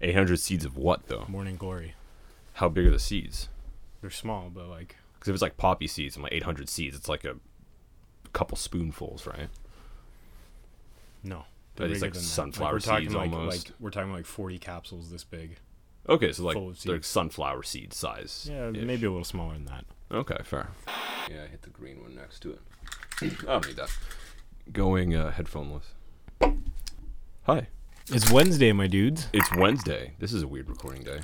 800 seeds of what though? Morning Glory. How big are the seeds? They're small, but like Because if it's like poppy seeds and like 800 seeds, it's like a couple spoonfuls, right? no. But it's like sunflower we're talking seeds like, almost. Like we're talking like 40 capsules this big. Okay, so like they're sunflower seed size. Yeah, maybe a little smaller than that. Okay, fair. Yeah, I hit the green one next to it. I don't need that. Going uh, headphoneless. Hi. It's Wednesday, my dudes. It's Wednesday. This is a weird recording day.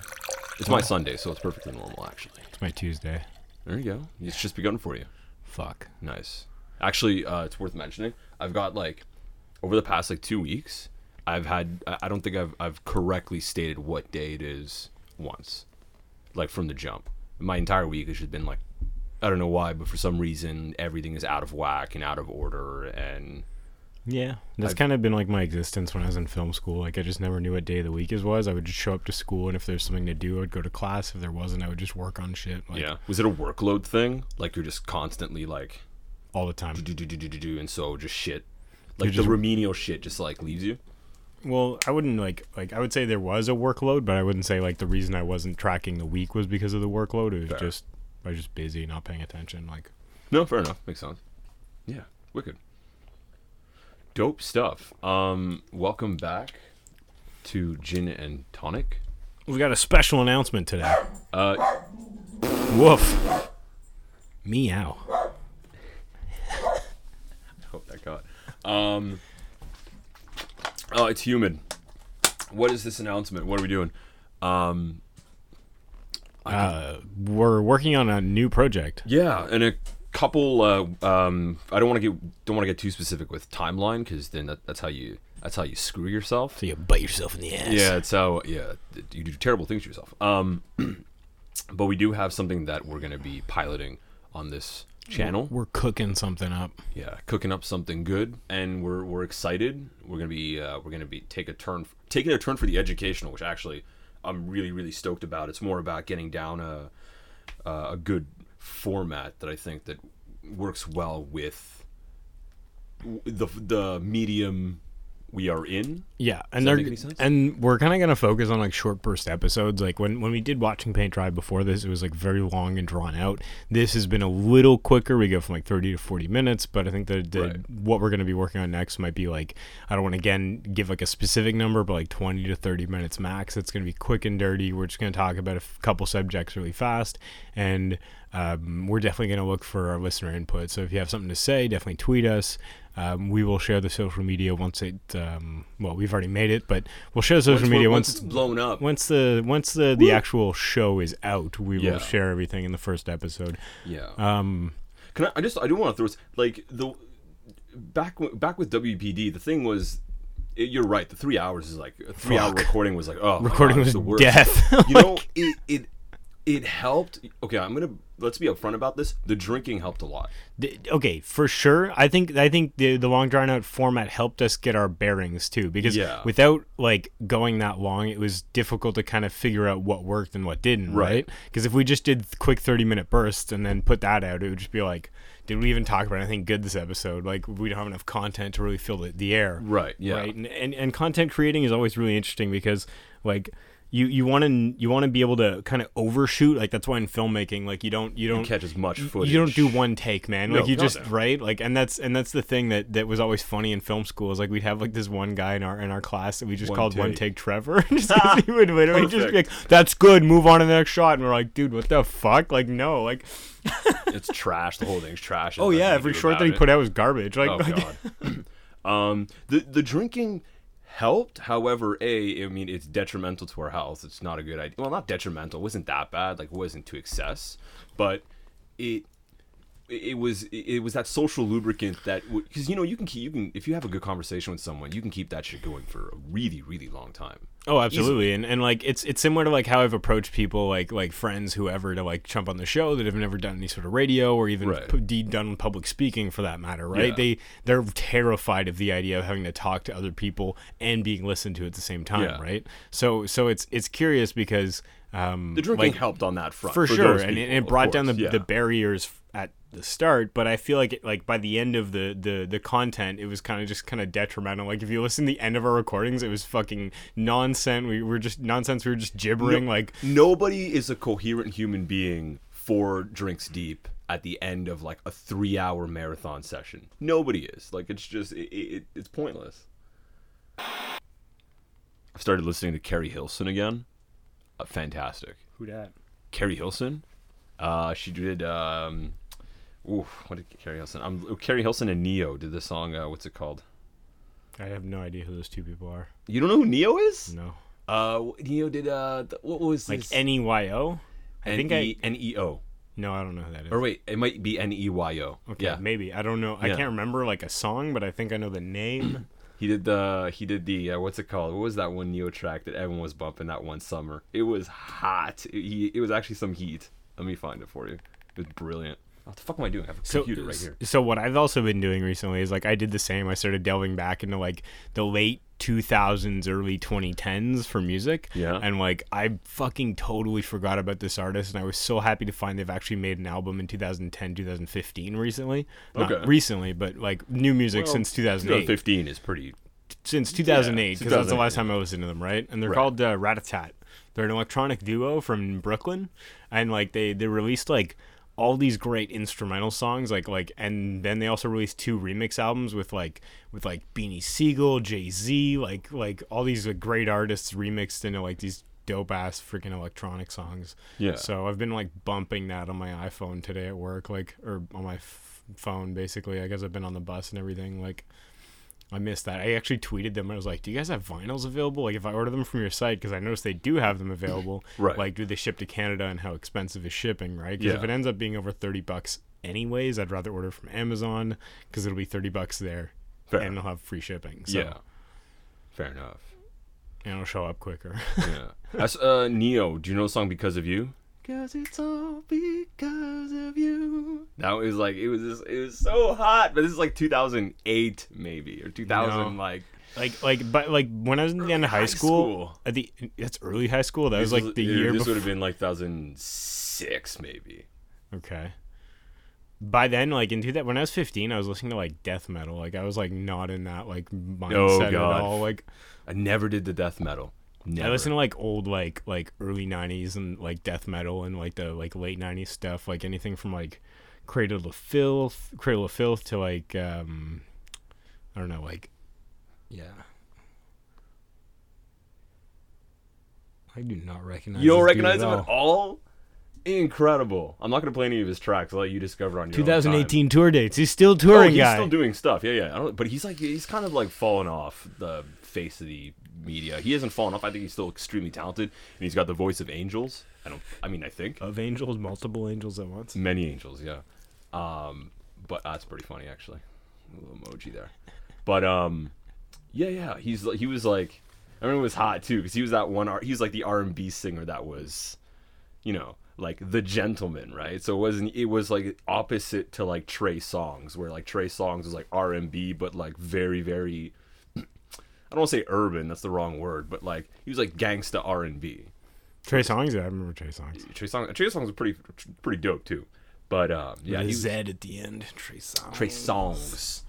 It's my Sunday, so it's perfectly normal, actually. It's my Tuesday. There you go. It's just begun for you. Fuck. Nice. Actually, uh, it's worth mentioning. I've got like over the past like two weeks, I've had. I I don't think I've I've correctly stated what day it is once, like from the jump. My entire week has just been like, I don't know why, but for some reason everything is out of whack and out of order, and Yeah, that's I've- kind of been like my existence when I was in film school. Like I just never knew what day of the week it was. I would just show up to school, and if there's something to do, I'd go to class. If there wasn't, I would just work on shit. Like, yeah. Was it a workload thing? Like you're just constantly like all the time. do do do do do do, and so just shit, like just- the remedial shit, just like leaves you. Well, I wouldn't like like I would say there was a workload, but I wouldn't say like the reason I wasn't tracking the week was because of the workload. It was Fair. just I was just busy, not paying attention. Like No, fair enough. Makes sense. Yeah, wicked. Dope stuff. Um, welcome back to Gin and Tonic. we got a special announcement today. Uh, Woof. Meow. I hope that got. Um, oh, it's humid. What is this announcement? What are we doing? Um, Uh, we're working on a new project. yeah, and a couple. Uh, um, I don't want to get don't want to get too specific with timeline because then that, that's how you that's how you screw yourself. So you bite yourself in the ass. Yeah, it's how yeah you do terrible things to yourself. Um, but we do have something that we're gonna be piloting on this channel. We're cooking something up. Yeah, cooking up something good, and we're we're excited. We're gonna be uh, we're gonna be take a turn taking a turn for the educational, which actually I'm really really stoked about. It's more about getting down a a a good format that I think that works well with the the medium we are in. Yeah, and they're make any sense? and we're kind of gonna focus on like short burst episodes. Like when when we did watching paint dry before this, it was like very long and drawn out. This has been a little quicker. We go from like thirty to forty minutes, but I think that Right. what we're gonna be working on next might be like I don't want to again give like a specific number, but like twenty to thirty minutes max. It's gonna be quick and dirty. We're just gonna talk about a f- couple subjects really fast, and um, we're definitely gonna look for our listener input. So if you have something to say, definitely tweet us. Um, we will share the social media once it. Um, well, we've already made it, but we'll share the social Once media once once it's blown up. once the once the the actual show is out. We Yeah. will share everything in the first episode. Yeah. Um, Can I, I just I do want to throw this like the back back with WPD the thing was it, you're right the three hours is like a three hour recording was like oh recording God, was the worst. death. you know it it it helped okay I'm gonna let's be upfront about this the drinking helped a lot The- okay, for sure. I think I think the the long drawn out format helped us get our bearings too, because Yeah. without like going that long, it was difficult to kind of figure out what worked and what didn't, Right. right? Because if we just did quick thirty minute bursts and then put that out, it would just be like, did we even talk about anything good this episode? Like we don't have enough content to really fill the, the air, right yeah right? And, and and content creating is always really interesting because like. You, you want to you want to be able to kind of overshoot like that's why in filmmaking like you don't you don't catch as much footage you don't do one take, man. No, like you just no. right, like, and that's and that's the thing that that was always funny in film school is like we'd have like this one guy in our in our class that we just One called one take. take Trevor, just 'cause he would literally just be like, "That's good, move on to the next shot," and we're like, "Dude, what the fuck?" Like, no, like, it's trash the whole thing's trash oh yeah, every short that he it. put out was garbage. Like, Oh like- god. um, the the drinking helped. However, a I mean it's detrimental to our health. It's not a good idea. Well, not detrimental. It wasn't that bad. Like it wasn't to excess, but it it was it was that social lubricant that because you know you can keep you can if you have a good conversation with someone you can keep that shit going for a really really long time. Oh, absolutely, and and like it's it's similar to like how I've approached people like like friends whoever to like jump on the show that have never done any sort of radio or even Right. done public speaking for that matter, right? Yeah. They they're terrified of the idea of having to talk to other people and being listened to at the same time, Yeah. right? So so it's it's curious because um The drinking like, helped on that front for, sure, those and, it- and it brought down the yeah. the barriers the start, but I feel like it, like by the end of the the the content, it was kind of just kind of detrimental. Like if you listen to the end of our recordings, it was fucking nonsense. We were just nonsense. We were just gibbering. like Nobody is a coherent human being four drinks deep at the end of like a three hour marathon session. Nobody is. Like it's just it, it, it's pointless. I've started listening to Keri Hilson again. Uh, fantastic. who dat? Keri Hilson. Uh, she did. Um, ooh, what did Keri Hilson? Um, oh, Keri Hilson and Ne-Yo did the song. Uh, what's it called? I have no idea who those two people are. You don't know who Ne-Yo is? No, Uh, Ne-Yo did. Uh, th- what was like this? N E Y O. I think I N E O. no, I don't know who that is. Or wait, it might be N E Y O. Okay, Yeah. maybe I don't know. I Yeah. can't remember like a song, but I think I know the name. He did the he did the uh, what's it called? What was that one Ne-Yo track that everyone was bumping that one summer? It was hot. It, he, it was actually some heat. Let me find it for you. It was brilliant. What the fuck am I doing? I have a so, computer right here. so what I've also been doing recently is like I did the same. I started delving back into like the late 2000s, early 2010s for music. Yeah. And like I fucking totally forgot about this artist, and I was so happy to find they've actually made an album in 2010, 2015 recently. Not Okay. recently, but like new music Well, since 2008. 2015 is pretty. since 2008 because that's the last time I listened to them, right? And they're Right. called uh, Ratatat. They're an electronic duo from Brooklyn, and like they they released like all these great instrumental songs, like like, and then they also released two remix albums with like with like Beanie Sigel, Jay Z, like like all these like, great artists remixed into like these dope ass freaking electronic songs. Yeah. So I've been like bumping that on my iPhone today at work, like or on my f- phone basically. I guess I've been on the bus and everything, like. I missed that. I actually tweeted them. I was like, "Do you guys have vinyls available? Like, if I order them from your site, because I noticed they do have them available. Right. Like, do they ship to Canada, and how expensive is shipping? Right? Because if it ends up being over thirty bucks, anyways, I'd rather order from Amazon because it'll be thirty bucks there, Fair. and they'll have free shipping. So, yeah. Fair enough. and it'll show up quicker. Yeah. As uh, Ne-Yo, do you know the song "Because of You"? Cause it's all because of you. That was like it was just, it was so hot, but this is like 2008 maybe or 2000 No. like like, like, but like when I was in the end of high, high school, school. at the that's early high school. That was like the yeah, year This before. would have been like 2006 maybe. Okay. By then, like into that, when I was fifteen, I was listening to like death metal. Like I was like not in that like mindset at oh, God. all. Like I never did the death metal. Never. I listened to like old like like early '90s and like death metal and like the like late '90s stuff. Like anything from like Cradle of Filth, Cradle of Filth to like um, I don't know, like yeah. I do not recognize. you don't this dude recognize at him all. at all? Incredible. I'm not gonna play any of his tracks. I'll let you discover on your own time. 2018 tour dates. He's still Oh, touring, he's guy. still doing stuff. Yeah, yeah. I don't, but he's like he's kind of like fallen off the face of the media. He hasn't fallen off. I think he's still extremely talented, and he's got the voice of angels. I don't. I mean, I think of angels, multiple angels at once. many angels. Yeah. Um, but that's pretty funny actually. A little emoji there. But um, yeah, yeah. He's he was like, I remember it was hot too because he was that one. R- He was like the R and B singer that was, you know. Like the gentleman, right? So it wasn't. It was like opposite to like Trey Songz, where like Trey Songz was like R and B, but like very, very. I don't want to say urban. That's the wrong word, but like he was like gangsta R and B. Trey Songz, yeah, I remember Trey Songz. Trey Songz, Trey Songz was pretty, pretty dope too. But um, yeah, Yeah, he the Z at the end. Trey Songz. Trey Songz.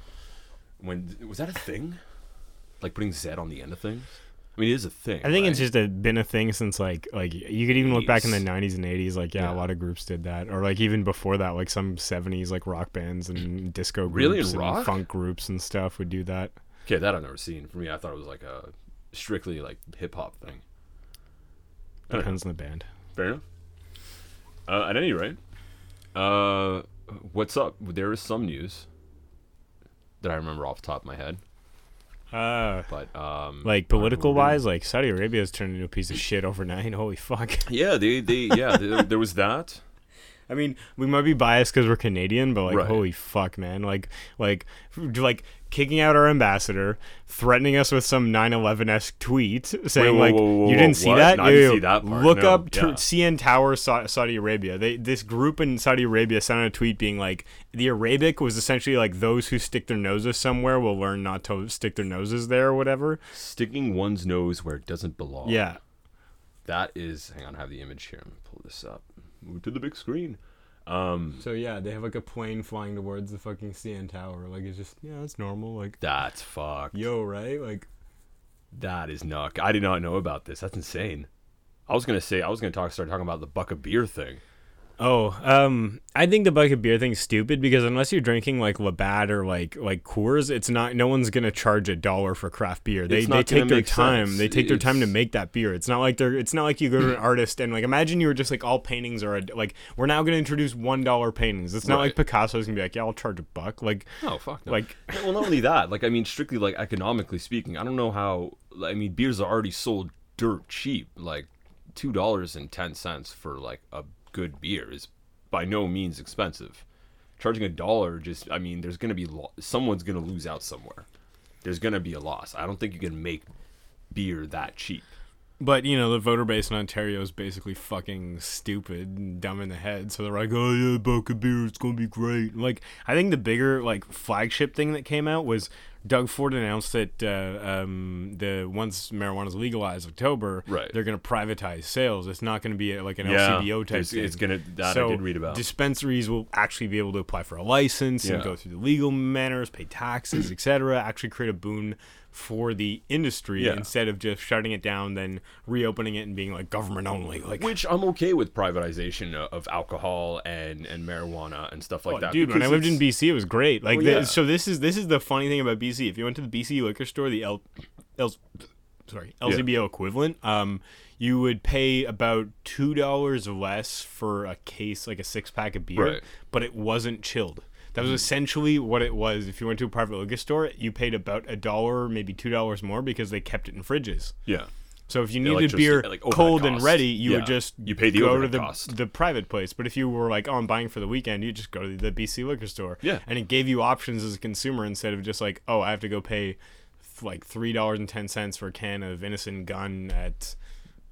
When was that a thing? Like putting Z on the end of things. I mean, it is a thing. I think it's just a, been a thing since like like you could even look back in the 90s and 80s like yeah, Yeah. a lot of groups did that or like even before that like some 70s like rock bands and disco groups Really? And rock? funk groups and stuff would do that. Okay. That I've never seen. For me, I thought it was like a strictly like hip hop thing. Depends on the band. Fair enough. Uh, at any rate, uh, what's up? There is some news that I remember off the top of my head, Uh but um, like political wise, like Saudi Arabia has turned into a piece of shit overnight. Holy fuck! Yeah, they they yeah, there, there was that. I mean, we might be biased because we're Canadian, but like, Right. holy fuck, man! Like, like, like kicking out our ambassador, threatening us with some 9/11 esque tweet saying whoa, like, whoa, whoa, you didn't see what? that? No, didn't see that part, Look no, up yeah. CN Tower, Sa- Saudi Arabia. They this group in Saudi Arabia sent out a tweet being like, the Arabic was essentially like those who stick their noses somewhere will learn not to stick their noses there or whatever. Sticking one's nose where it doesn't belong. Yeah. That is, hang on, I have the image here. Let me pull this up. Move to the big screen. Um, So yeah, they have like a plane flying towards the fucking CN Tower. Like it's just yeah, it's normal. Like that's fucked. yo, right? Like That is nuck. I did not know about this. That's insane. I was gonna say I was gonna talk start talking about the buck of beer thing. Oh, um, I think the buck-a-beer thing's stupid because unless you're drinking like Labatt or like like Coors, it's not. No one's gonna charge a dollar for craft beer. They they take their time. sense. They take their time to make that beer. It's not like they're. It's not like you go to an artist and like imagine you were just like all paintings are a, like we're now gonna introduce one dollar paintings. It's not like Picasso's gonna be like yeah I'll charge a buck. Like Oh fuck. No. like well, not only that. Like I mean, strictly like economically speaking, I don't know how. I mean, beers are already sold dirt cheap. Like two dollars and ten cents for like a good beer is by no means expensive. Charging a dollar just. I mean, there's gonna be lo- someone's gonna lose out somewhere. There's gonna be a loss. I don't think you can make beer that cheap. But you know, the voter base in Ontario is basically fucking stupid and dumb in the head. So they're like, "Oh yeah, buck-a-beer, it's gonna be great." Like, I think the bigger like flagship thing that came out was Doug Ford announced that uh, um, the once marijuana's legalized October, Right. they're gonna privatize sales. It's not gonna be a, like an Yeah, LCBO type it's, thing. it's gonna that so I did read about. dispensaries will actually be able to apply for a license and go through the legal manners, pay taxes, etc. Actually, create a boon for the industry Yeah. instead of just shutting it down, then reopening it and being like government only. Like, Which I'm okay with privatization of alcohol and, and marijuana and stuff like Oh, that. dude, when I lived in BC, it was great. Like, Well, the- so this is this is the funny thing about BC. If you went to the BC liquor store, the L, L sorry, LCBO equivalent, um, you would pay about two dollars less for a case, like a six pack of beer, Right. but it wasn't chilled. That was essentially what it was. If you went to a private liquor store, you paid about a dollar, maybe two dollars more because they kept it in fridges. yeah. So if you needed electricity- beer like cold and ready, you would just You pay the go to the cost. the private place. But if you were like, oh, I'm buying for the weekend, you just go to the BC liquor store. Yeah. and it gave you options as a consumer instead of just like, oh, I have to go pay f- like three dollars and ten cents for a can of Innis & Gunn at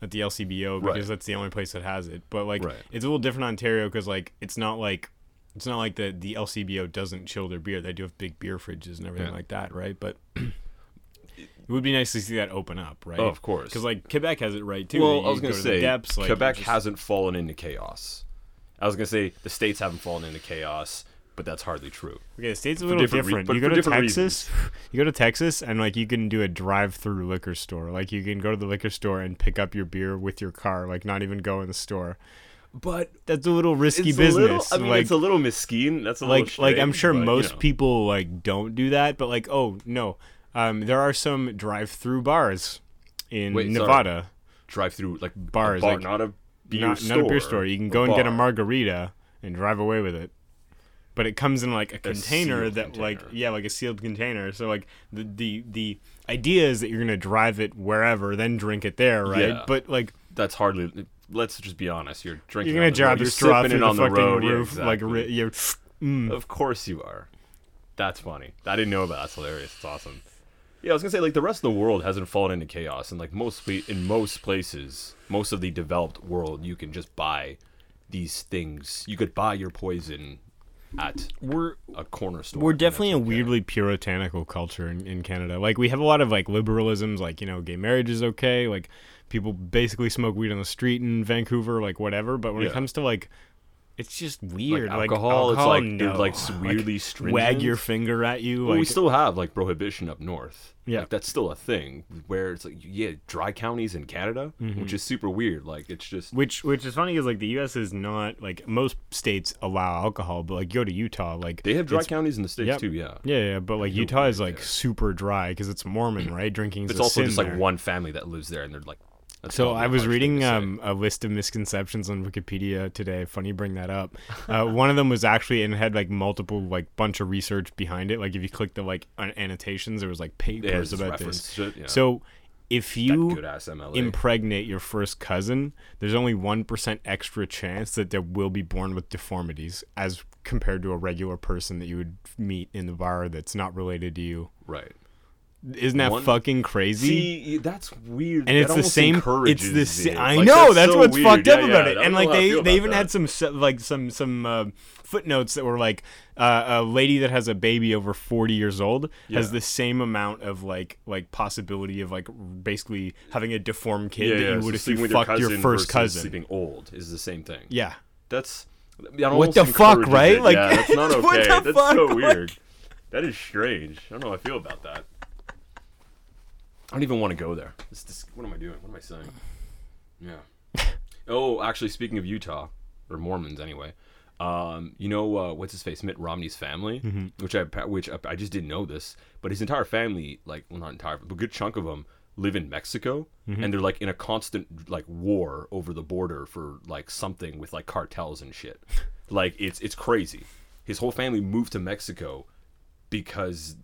at the LCBO because Right. that's the only place that has it. But like, Right. it's a little different in Ontario because like it's not like. It's not like the the LCBO doesn't chill their beer. They do have big beer fridges and everything Yeah. like that, right? But it would be nice to see that open up, right? Oh, of course. Because like Quebec has it right too. Well, You I was gonna to the say depths, like, Quebec just- hasn't fallen into chaos. I was gonna say the states haven't fallen into chaos, but that's hardly true. Okay, the state's a little different different. but you go to Texas, you go to Texas, and like you can do a drive-through liquor store. Like you can go to the liquor store and pick up your beer with your car. Like not even go in the store. But That's a little risky business. A little, I mean, like it's a little mesquine. That's a like little like I'm sure but, you most know. people like don't do that. But like oh no, um, there are some drive-through bars in Wait. Nevada. drive through like Bars, a bar, like, not a beer not, store. not a beer store. You can go and get a margarita and drive away with it. But it comes in like a container sealed that like yeah, like a sealed container. So like the the the idea is that you're gonna drive it wherever, then drink it there, right? Yeah. But like That's hardly. Let's just be honest. You're drinking. you're gonna on the drive the You're straw through the on the fucking road. yeah, roof, like exactly. ri- you're. Mm. Of course you are. That's funny. I didn't know about. That. That's hilarious. It's awesome. Yeah, I was gonna say like the rest of the world hasn't fallen into chaos, and like most pla- in most places, most of the developed world, you can just buy these things. You could buy your poison at We're a corner store. we're definitely a weirdly puritanical culture in, in Canada. Like we have a lot of like liberalisms, like you know, gay marriage is okay. Like people basically smoke weed on the street in Vancouver, like whatever. But when it comes to like, it's just weird. Like Like, alcohol, it's like they're like weirdly stringent. wag your finger at you. Well, like we still have like prohibition up north. Yeah. like, that's still a thing where it's like yeah, dry counties in Canada, Mm-hmm. which is super weird. Like it's just which which is funny because like the U.S. is not like most states allow alcohol, but like go to Utah, like they have dry counties in the states Yep. too. Yeah, Yeah, yeah, but like Utah is like there. super dry because it's Mormon, right? Drinking it's also just like one family that lives there, and they're like. That's So I was reading um, a list of misconceptions on Wikipedia today. Funny you bring that up. Uh, one of them was actually and it had like multiple like bunch of research behind it. Like if you click the like annotations, there was like papers about this. shit, yeah. So if you good ass MLA. impregnate your first cousin, there's only 1% extra chance that they will be born with deformities as compared to a regular person that you would meet in the bar that's not related to you. right. Isn't that One- fucking crazy? See, that's weird. and That it's the same. It's the same. I Like, know that's, so what's weird. fucked Yeah, up yeah, about I it. And like they they even that. had some like some some uh, footnotes that were like uh, a lady that has a baby over forty years old has the same amount of like like possibility of like basically having a deformed kid yeah, that yeah, you so would if you fucked your, cousin first cousin. Sleeping old is the same thing. Yeah. That's That What the fuck, right? it. Like, yeah, that's not okay. what the that's fuck? so weird. That is strange. I don't know how I feel about that. I don't even want to go there. What am I doing? What am I saying? Yeah. oh, actually, speaking of Utah or Mormons, anyway. Um, you know uh, what's his face, Mitt Romney's family, Mm-hmm. which I which I, I just didn't know this, but his entire family, like well, not entire, but a good chunk of them live in Mexico, Mm-hmm. and they're like in a constant like war over the border for like something with like cartels and shit. like it's it's crazy. His whole family moved to Mexico because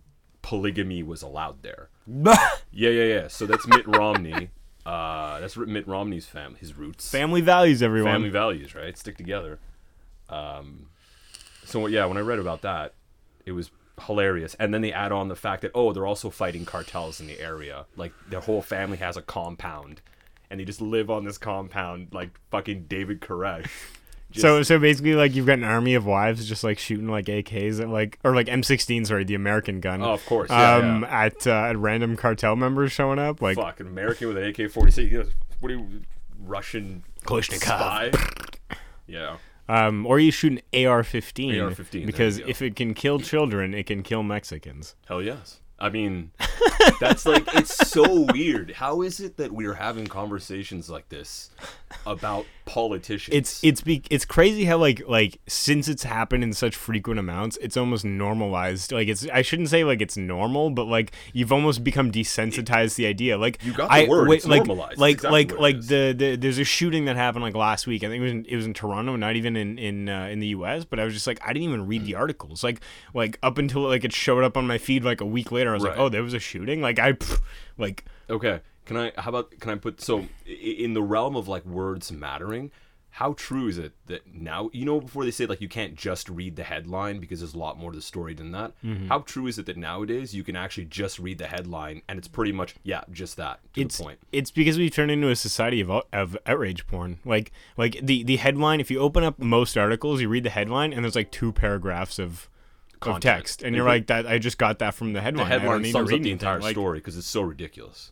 polygamy was allowed there. Yeah, yeah, yeah. So that's Mitt Romney. Uh, that's Mitt Romney's fam, his roots Family values, everyone. family values, right? Stick together. Um, so yeah, when I read about that, it was hilarious. And then they add on the fact that oh, they're also fighting cartels in the area. Like their whole family has a compound, and they just live on this compound like fucking David Koresh. Just- So so basically, like you've got an army of wives just like shooting like AKs at like or like M16, sorry, the American gun. oh, of course, yeah, um, yeah. at uh, at random cartel members showing up, like fuck an American with an AK forty six. What are you, Russian Kalashnikov. spy? Yeah. um, or you shoot an AR-15, AR-15, because you if it can kill children, it can kill Mexicans. Hell yes. I mean, that's like it's so weird. How is it that we're having conversations like this about politicians? It's it's be, it's crazy how like like since it's happened in such frequent amounts, it's almost normalized. Like it's I shouldn't say like it's normal, but like you've almost become desensitized to the idea. Like You got the I, word, wait, like normalized. Like exactly like like the, the there's a shooting that happened like last week. I think it was in, it was in Toronto, not even in in uh, in the U.S. But I was just like I didn't even read Hmm. the articles. Like like up until like it showed up on my feed like a week later, I was Right. like, oh, there was a shooting. Like I like okay. Can I? How about? Can I put? So, in the realm of like words mattering, how true is it that now you know before they say like you can't just read the headline because there's a lot more to the story than that. Mm-hmm. How true is it that nowadays you can actually just read the headline and it's pretty much yeah just that to it's the point. it's because we've turned into a society of, of outrage porn. Like like the the headline. If you open up most articles, you read the headline, and there's like two paragraphs of of text, and They you're like that. I just got that from the The headline. I don't headline need to sums read up the anything. entire Like- story because it's so ridiculous.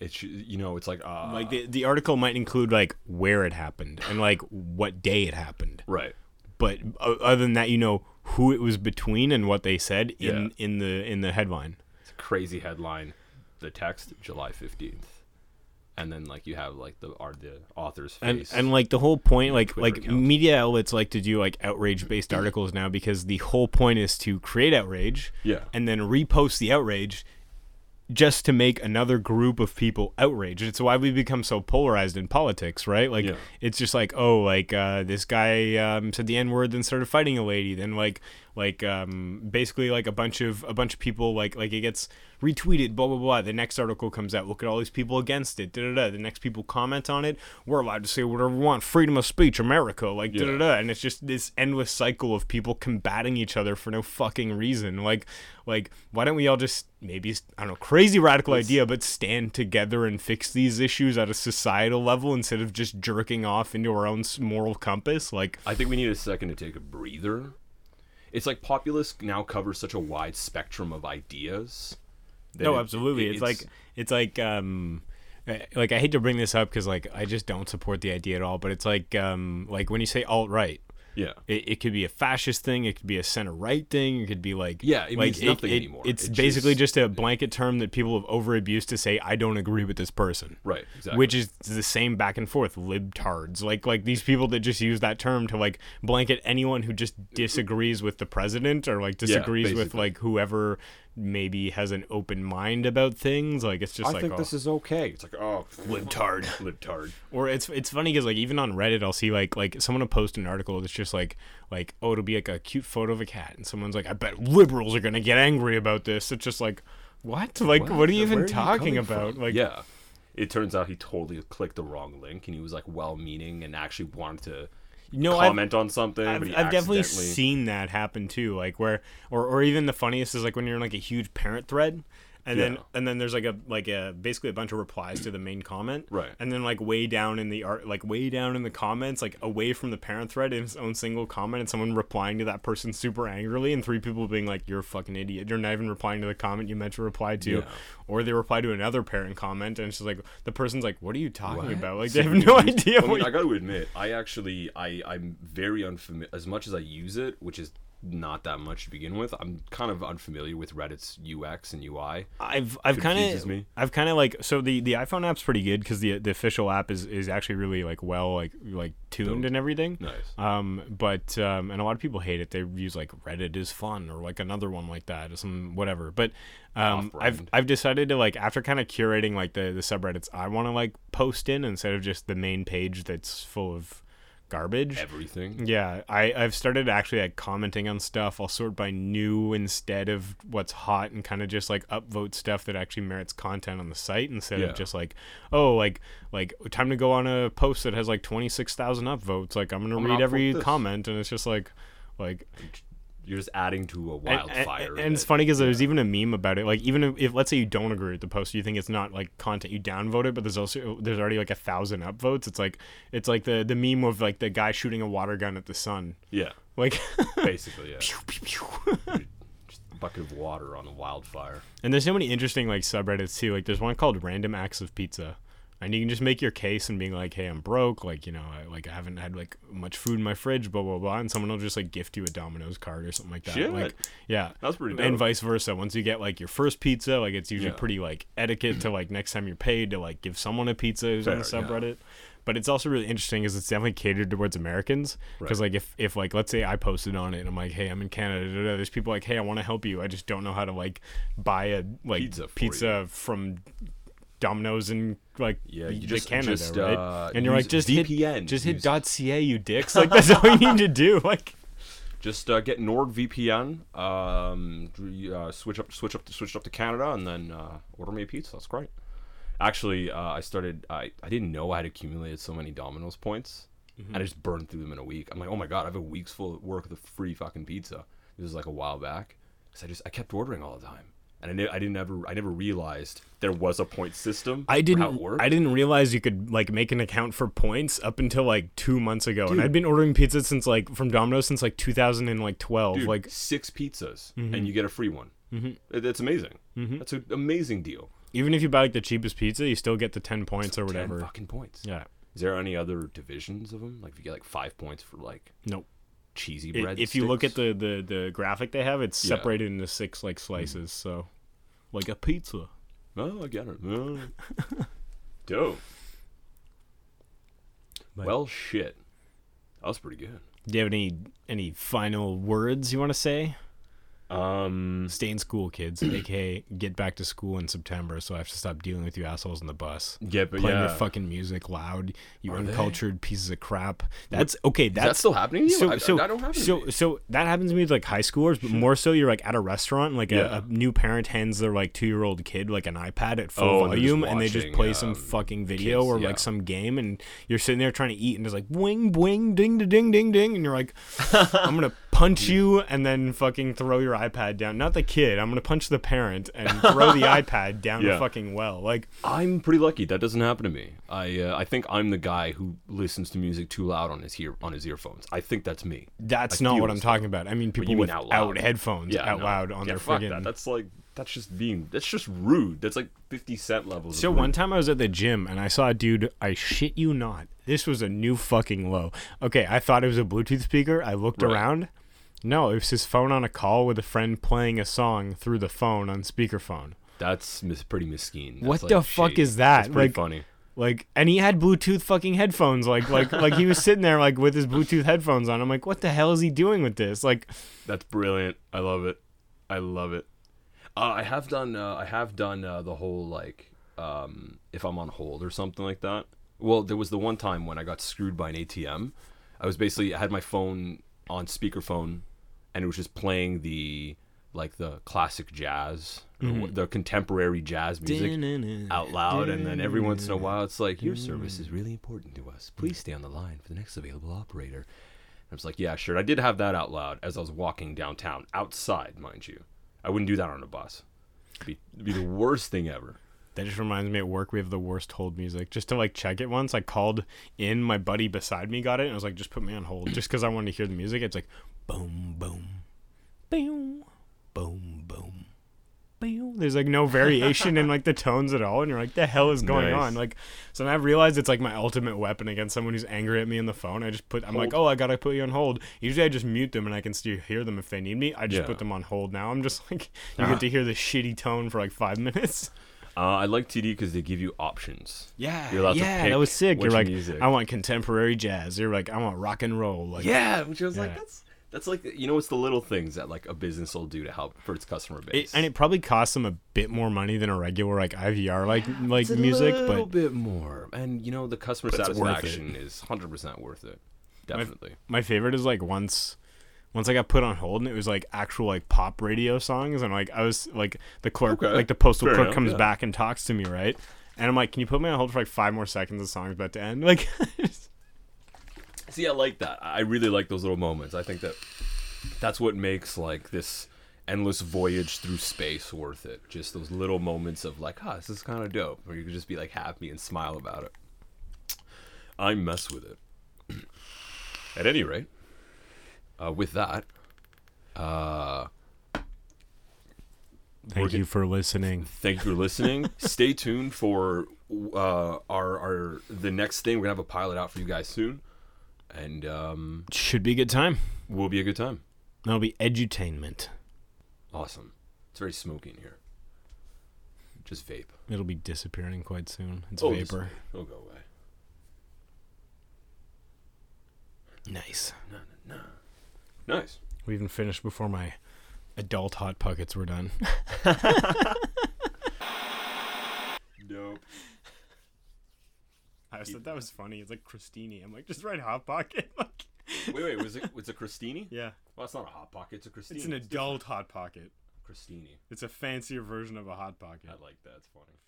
It's you know it's like uh, Like the the article might include like where it happened and like what day it happened, right. but o- other than that, you know who it was between and what they said in Yeah. in the in the headline. It's a crazy headline. The text July fifteenth, and then like you have like the are the author's and face. and like the whole point like Twitter like account. media outlets like to do like outrage based articles now because the whole point is to create outrage Yeah. and then repost the outrage just to make another group of people outraged it's why we become so polarized in politics right like Yeah. it's just like oh like uh, this guy um, said the n word then started fighting a lady then like like um, basically like a bunch of a bunch of people like like it gets retweeted blah blah blah. The next article comes out. Look at all these people against it. Da da da. The next people comment on it. We're allowed to say whatever we want. Freedom of speech america. Like da da da. And it's just this endless cycle of people combating each other for no fucking reason. Like like why don't we all just maybe i don't know crazy radical idea but stand together and fix these issues at a societal level instead of just jerking off into our own moral compass? Like I think we need a second to take a breather. It's like populist now covers such a wide spectrum of ideas. no it- absolutely it- it's, like it's like um uh, like i hate to bring this up because like i just don't support the idea at all but it's like um like when you say alt-right yeah. it, it could be a fascist thing it could be a center right thing it could be like Yeah, it like means nothing anymore. it's It basically just- just a blanket term that people have over abused to say i don't agree with this person Right. Exactly. which is the same back and forth libtards like like these people that just use that term to like blanket anyone who just disagrees with the president or like disagrees with like whoever maybe has an open mind about things like it's just I like think oh. this is okay. It's like oh, libtard, libtard. or it's it's funny because like even on Reddit I'll see like like someone will post an article that's just like like oh it'll be like a cute photo of a cat and someone's like I bet liberals are gonna get angry about this it's just like what like what, are you even Where talking coming about from? like yeah. It turns out he totally clicked the wrong link, and he was like well-meaning and actually wanted to no I've, comment on something. I've, I've definitely seen that happen too like where or, or even the funniest is like when you're in like a huge parent thread and then and then there's like a like a basically a bunch of replies to the main comment, Right. And then like way down in the art, like way down in the comments, like away from the parent thread, in its own single comment, and someone replying to that person super angrily, and three people being like, "You're a fucking idiot. You're not even replying to the comment you meant to reply to," Yeah. or they reply to another parent comment, and it's just like the person's like, "What are you talking What? about?" Like they have no idea I, mean, I got to admit, I actually, I, I'm very unfamiliar. As much as I use it, which is not that much to begin with, I'm kind of unfamiliar with Reddit's UX and UI. I've I've kind of me. I've kind of like so the the iPhone app's pretty good because the the official app is is actually really like well like like tuned Built. and everything. Nice. Um, but um, and a lot of people hate it. They use like Reddit is fun or like another one like that or some whatever. But um, I've I've decided to like after kind of curating like the the subreddits I want to like post in instead of just the main page that's full of garbage. Everything. Yeah, I I've started actually like commenting on stuff. I'll sort by new instead of what's hot, and kind of just like upvote stuff that actually merits content on the site instead Yeah. of just like oh like like time to go on a post that has like twenty six thousand upvotes. Like I'm gonna I'm read every comment, and it's just like like You're just adding to a wildfire. and, and it's funny because there's even a meme about it. Like even if, if let's say you don't agree with the post, you think it's not like content, you downvote it, but there's also there's already like a thousand upvotes. It's like it's like the the meme of like the guy shooting a water gun at the sun. Yeah, Like basically, yeah. Just a bucket of water on a wildfire. And there's so many interesting like subreddits too. Like there's one called Random Acts of Pizza. And you can just make your case and being like, "Hey, I'm broke. Like, you know, I, like I haven't had like much food in my fridge. Blah blah blah." And someone will just like gift you a Domino's card or something like that. Shit. Like, yeah, That's pretty and vice versa. Once you get like your first pizza, like it's usually Yeah. pretty like etiquette to like next time you're paid to like give someone a pizza who's on the Fair, yeah. subreddit. But it's also really interesting because it's definitely catered towards Americans. Because Right. like if if like let's say I posted on it and I'm like, hey, I'm in Canada. da, da, da," There's people like, hey, I want to help you. I just don't know how to like buy a like Pizza pizza from Domino's and like Yeah, you just- Canada, just, right? uh, and you're like, just VPN, hit, just hit use- .ca, you dicks. Like that's all you need to do. Like. Just uh, get NordVPN, um, uh, switch up, switch up, switch up to Canada, and then uh, order me a pizza. That's great. Actually, uh, I started. I, I didn't know I had accumulated so many Domino's points, and I just burned through them in a week. I'm like, oh my god, I have a week's full of work of free fucking pizza. This is like a while back, because I just I kept ordering all the time, and I, ne- I didn't ever I never realized there was a point system. I didn't. How it worked. I didn't realize you could like make an account for points up until like two months ago, and I'd been ordering pizza since like from Domino's since like 2012. Dude, like six pizzas Mm-hmm. and you get a free one. Mm-hmm. That's amazing. That's an amazing deal. even if you buy like the cheapest pizza, you still get the 10 points or 10 whatever. fucking points. Yeah. Is there any other divisions of them? Like if you get like five points for like Nope. Cheesy bread. if you look at the, the the graphic they have, it's Yeah. separated into six like slices. Mm. So, like a pizza. oh, I get it. Oh. Dope. But- well, shit. That was pretty good. Do you have any any final words you want to say? Um, Stay in school, kids. aka get back to school in September, so I have to stop dealing with you assholes on the bus. yeah, but playing yeah. your fucking music loud. You Are they? uncultured pieces of crap. That's okay. That's that still happening? To you? so I, so have so so that happens to me with like high schoolers, but more so you're like at a restaurant, like Yeah. a, a new parent hands their like two year old kid like an iPad at full Oh, volume, and they just play some um, fucking video kids, or yeah. like some game, and you're sitting there trying to eat, and it's like wing wing ding ding ding ding, and you're like, I'm gonna punch you, and then fucking throw your iPad down. Not the kid. I'm gonna punch the parent and throw the iPad down the fucking well. Like I'm pretty lucky. That doesn't happen to me. I uh, I think I'm the guy who listens to music too loud on his ear on his earphones. I think that's me. that's I not what I'm talking about. I mean people mean without out headphones Yeah, out no. loud on yeah, their fuck friggin' that. That's like that's just being that's just rude. That's like 50 cent levels. So one time I was at the gym and I saw a dude. I shit you not. This was a new fucking low. Okay, I thought it was a Bluetooth speaker. I looked Right. around. No, it was his phone on a call with a friend playing a song through the phone on speakerphone. That's mis- pretty mesquine. That's, What like, the fuck shady. is that? That's pretty Like- funny. Like, and he had Bluetooth fucking headphones. Like, like, like he was sitting there like with his Bluetooth headphones on. I'm like, what the hell is he doing with this? Like, That's brilliant. I love it. I love it. Uh, I have done. Uh, I have done uh, the whole like, um, if I'm on hold or something like that. Well, there was the one time when I got screwed by an ATM. I was basically I had my phone on speakerphone, and it was just playing the like the classic jazz, Mm-hmm. the contemporary jazz music out loud, and then every once in a while it's like, "Your service is really important to us. Please stay on the line for the next available operator." I was like, "Yeah, sure." I did have that out loud as I was walking downtown, outside, mind you. I wouldn't do that on a bus. It'd be, it'd be the worst thing ever. That just reminds me at work we have the worst hold music. Just to like check it once, I called in. My buddy beside me got it, and I was like, "Just put me on hold," just because I wanted to hear the music. It's like, boom, boom, boom, boom, boom, boom. There's like no variation in like the tones at all, and you're like, "The hell is going Nice. on?" Like, so then I've realized it's like my ultimate weapon against someone who's angry at me on the phone. I just put, I'm like, "Oh, I gotta put you on hold." Usually I just mute them and I can still hear them if they need me. I just Yeah. put them on hold. Now I'm just like, you Ah. get to hear the shitty tone for like five minutes. Uh, I like TD because they give you options. Yeah, You're allowed to yeah, pick that was sick. You're like, music. I want contemporary jazz. You're like, I want rock and roll. Like, Yeah, which I was Yeah. like, that's that's like you know, it's the little things that like a business will do to help for its customer it, base. and it probably costs them a bit more money than a regular like IVR like like It's a little bit more, and you know, the customer But it's worth it. satisfaction is hundred percent worth it. Definitely. my favorite is like once. Once I got put on hold and it was like actual like pop radio songs and like I was like the clerk Okay. like the postal Fair clerk enough, comes yeah. back and talks to me right and I'm like can you put me on hold for like five more seconds the song's about to end like See, I like that. I really like those little moments. I think that that's what makes like this endless voyage through space worth it. Just those little moments of like, ah, this is kind of dope, where you can just be like happy and smile about it. I mess with it. At any rate, uh, with that, uh, thank you for listening thank you for listening. Stay tuned for uh, our our the next thing. We're gonna have a pilot out for you guys soon, and um, should be a good time will be a good time. that'll be edutainment Awesome. It's very smoky in here. Just vape. it'll be disappearing quite soon it's Oh, vapor It'll go away. nice No, no, no. Nice. We even finished before my adult hot pockets were done. Dope. I said that was funny. It's like Christini. I'm like, just write hot pocket. like, Wait, wait. Was it? Was it Christini? yeah, Well, it's not a hot pocket. It's a Christini. it's an adult hot pocket. Christini. It's a fancier version of a hot pocket. I like that. It's funny.